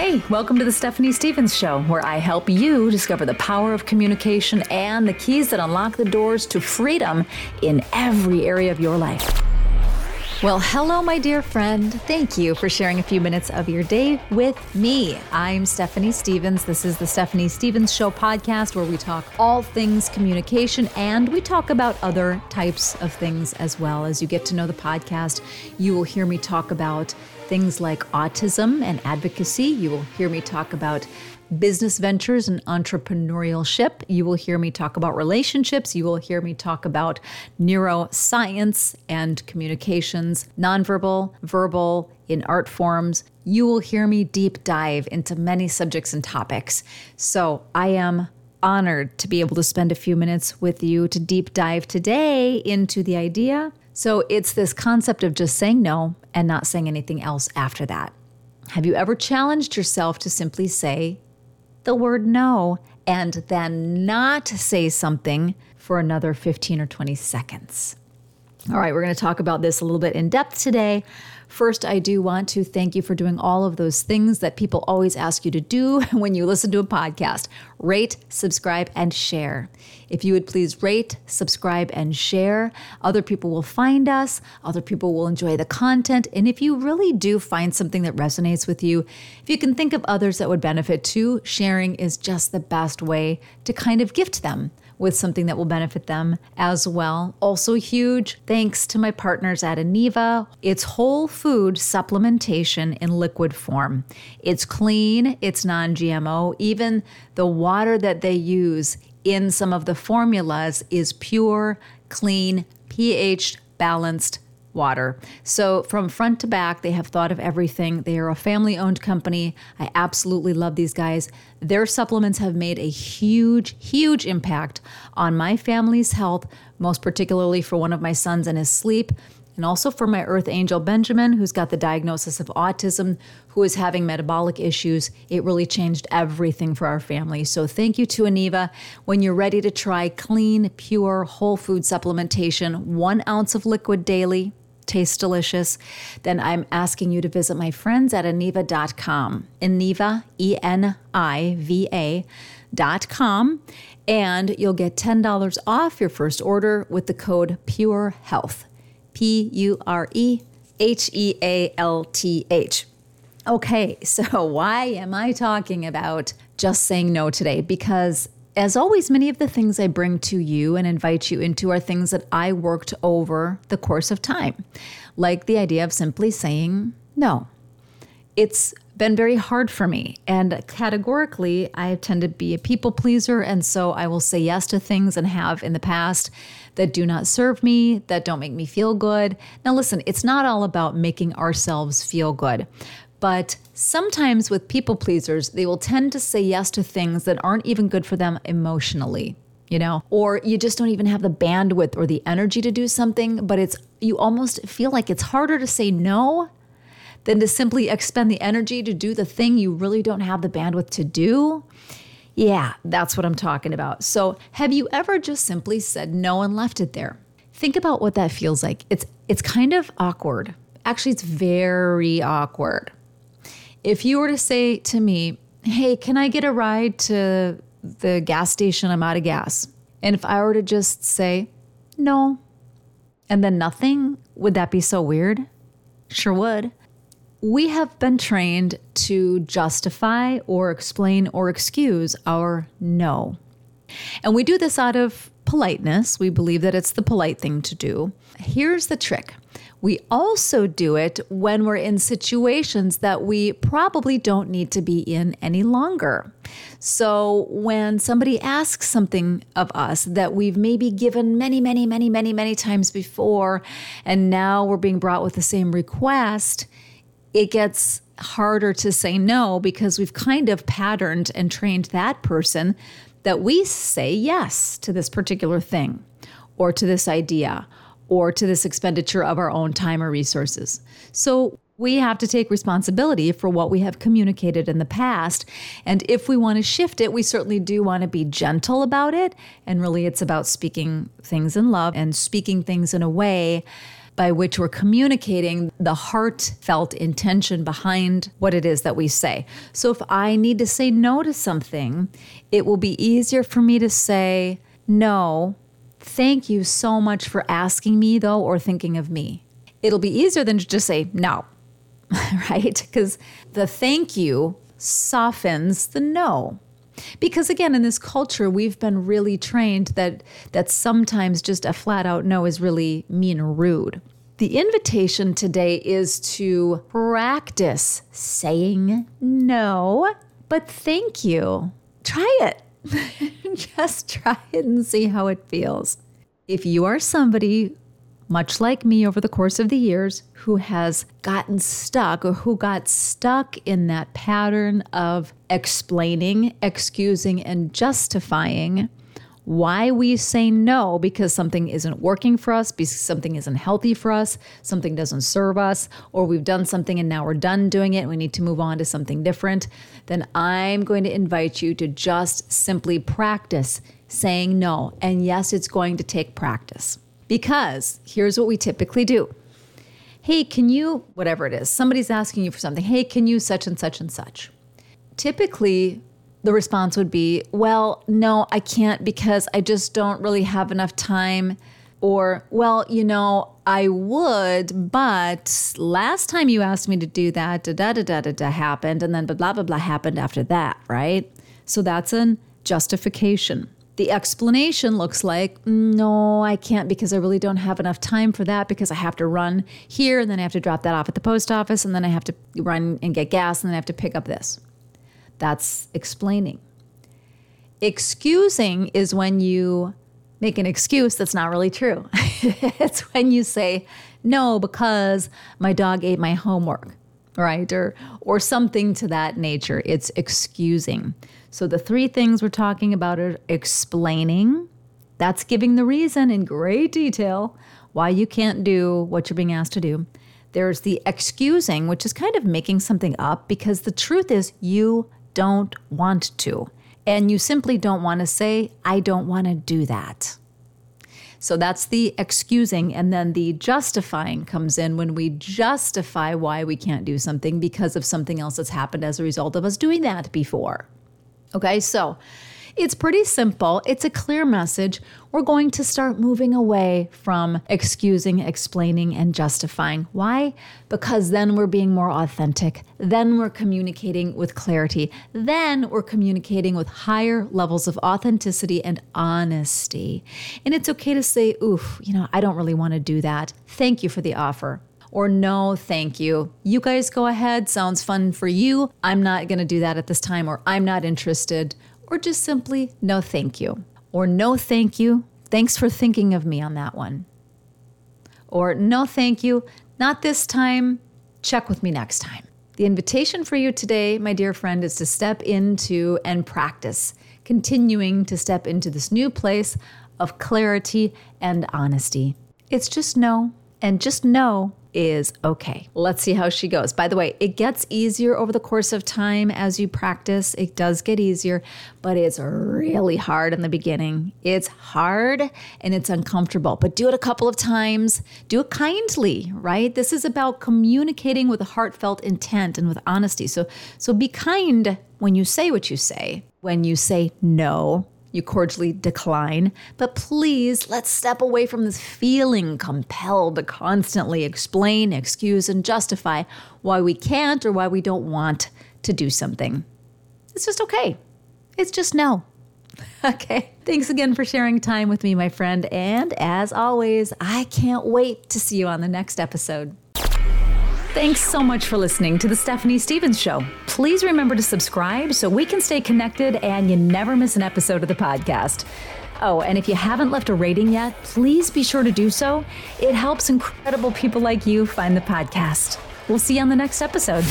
Hey, welcome to the Stephanie Stevens Show, where I help you discover the power of communication and the keys that unlock the doors to freedom in every area of your life. Well, hello, my dear friend. Thank you for sharing a few minutes of your day with me. I'm Stephanie Stevens. This is the Stephanie Stevens Show podcast where we talk all things communication and we talk about other types of things as well. As you get to know the podcast, you will hear me talk about things like autism and advocacy. You will hear me talk about business ventures and entrepreneurship. You will hear me talk about relationships. You will hear me talk about neuroscience and communications, nonverbal, verbal, in art forms. You will hear me deep dive into many subjects and topics. So I am honored to be able to spend a few minutes with you to deep dive today into the idea so it's this concept of just saying no and not saying anything else after that. Have you ever challenged yourself to simply say the word no and then not say something for another 15 or 20 seconds? All right, we're going to talk about this a little bit in depth today. First, I do want to thank you for doing all of those things that people always ask you to do when you listen to a podcast rate, subscribe, and share. If you would please rate, subscribe, and share, other people will find us, other people will enjoy the content. And if you really do find something that resonates with you, if you can think of others that would benefit too, sharing is just the best way to kind of gift them with something that will benefit them as well. Also, huge thanks to my partners at Eniva. It's whole food supplementation in liquid form. It's clean, it's non GMO. Even the water that they use in some of the formulas is pure, clean, pH balanced water. So, from front to back, they have thought of everything. They are a family owned company. I absolutely love these guys. Their supplements have made a huge, huge impact on my family's health, most particularly for one of my sons and his sleep. And also for my earth angel Benjamin, who's got the diagnosis of autism, who is having metabolic issues. It really changed everything for our family. So thank you to Eniva. When you're ready to try clean, pure, whole food supplementation, one ounce of liquid daily, tastes delicious, then I'm asking you to visit my friends at Eniva.com. Eniva, E N I V A. Dot com, and you'll get $10 off your first order with the code Pure Health. P U R E H E A L T H. Okay, so why am I talking about just saying no today? Because as always, many of the things I bring to you and invite you into are things that I worked over the course of time, like the idea of simply saying no. It's been very hard for me. And categorically, I tend to be a people pleaser. And so I will say yes to things and have in the past that do not serve me, that don't make me feel good. Now, listen, it's not all about making ourselves feel good. But sometimes with people pleasers, they will tend to say yes to things that aren't even good for them emotionally you know? Or you just don't even have the bandwidth or the energy to do something but it's you almost feel like it's harder to say no than to simply expend the energy to do the thing you really don't have the bandwidth to do. Yeah that's what i'm talking about. So have you ever just simply said no and left it there? Think about what that feels like. It's it's kind of awkward. Actually it's very awkward if you were to say to me, hey, can I get a ride to the gas station? I'm out of gas. And if I were to just say, no, and then nothing, would that be so weird? Sure would. We have been trained to justify or explain or excuse our no. And we do this out of politeness. We believe that it's the polite thing to do. Here's the trick we also do it when we're in situations that we probably don't need to be in any longer. So, when somebody asks something of us that we've maybe given many, many, many, many, many times before, and now we're being brought with the same request, it gets harder to say no because we've kind of patterned and trained that person that we say yes to this particular thing or to this idea or to this expenditure of our own time or resources. So we have to take responsibility for what we have communicated in the past. And if we want to shift it, we certainly do want to be gentle about it. And really, it's about speaking things in love and speaking things in a way by which we're communicating the heartfelt intention behind what it is that we say. So if I need to say no to something, it will be easier for me to say, no, thank you so much for asking me, though, or thinking of me. It'll be easier than to just say no, right? Because the thank you softens the no. Because again, in this culture, we've been really trained that that sometimes just a flat out no is really mean or rude. The invitation today is to practice saying no, but thank you. Try it. just try it and see how it feels. If you are somebody much like me over the course of the years, who has gotten stuck or who got stuck in that pattern of explaining, excusing, and justifying why we say no because something isn't working for us, because something isn't healthy for us, something doesn't serve us, or we've done something and now we're done doing it we need to move on to something different, then I'm going to invite you to just simply practice saying no. And yes, it's going to take practice. Because here's what we typically do Hey, can you, whatever it is, somebody's asking you for something. Hey, can you such and such and such? Typically, the response would be, Well, no, I can't because I just don't really have enough time. Or, well, you know, I would, but last time you asked me to do that, da da da da da, da happened, and then blah blah blah happened after that, right? So that's an justification. The explanation looks like, no, I can't because I really don't have enough time for that because I have to run here and then I have to drop that off at the post office and then I have to run and get gas and then I have to pick up this. That's explaining. Excusing is when you make an excuse that's not really true. it's when you say, no, because my dog ate my homework, right? Or, or something to that nature. It's excusing. So the three things we're talking about are explaining, that's giving the reason in great detail why you can't do what you're being asked to do. There's the excusing, which is kind of making something up because the truth is you don't want to. And you simply don't want to say, I don't want to do that. So that's the excusing. And then the justifying comes in when we justify why we can't do something because of something else that's happened as a result of us doing that before. Okay, so it's pretty simple. It's a clear message. We're going to start moving away from excusing, explaining, and justifying. Why? Because then we're being more authentic. Then we're communicating with clarity. Then we're communicating with higher levels of authenticity and honesty. And it's okay to say, oof, you know, I don't really want to do that. Thank you for the offer or no, thank you. You guys go ahead, sounds fun for you. I'm not going to do that at this time, or I'm not interested, or just simply no, thank you, or no, thank you. Thanks for thinking of me on that one. Or no, thank you, not this time. Check with me next time. The invitation for you today, my dear friend, is to step into and practice, continuing to step into this new place of clarity and honesty. It's just no, and just know is okay. Let's see how she goes. By the way, it gets easier over the course of time as you practice. It does get easier, but it's really hard in the beginning. It's hard and it's uncomfortable, but do it a couple of times. Do it kindly, right? This is about communicating with a heartfelt intent and with honesty. So so be kind when you say what you say. When you say no, you cordially decline. But please, let's step away from this feeling compelled to constantly explain, excuse, and justify why we can't or why we don't want to do something. It's just okay. It's just no. Okay. Thanks again for sharing time with me, my friend. And as always, I can't wait to see you on the next episode. Thanks so much for listening to The Stephanie Stevens Show. Please remember to subscribe so we can stay connected and you never miss an episode of the podcast. Oh, and if you haven't left a rating yet, please be sure to do so. It helps incredible people like you find the podcast. We'll see you on the next episode.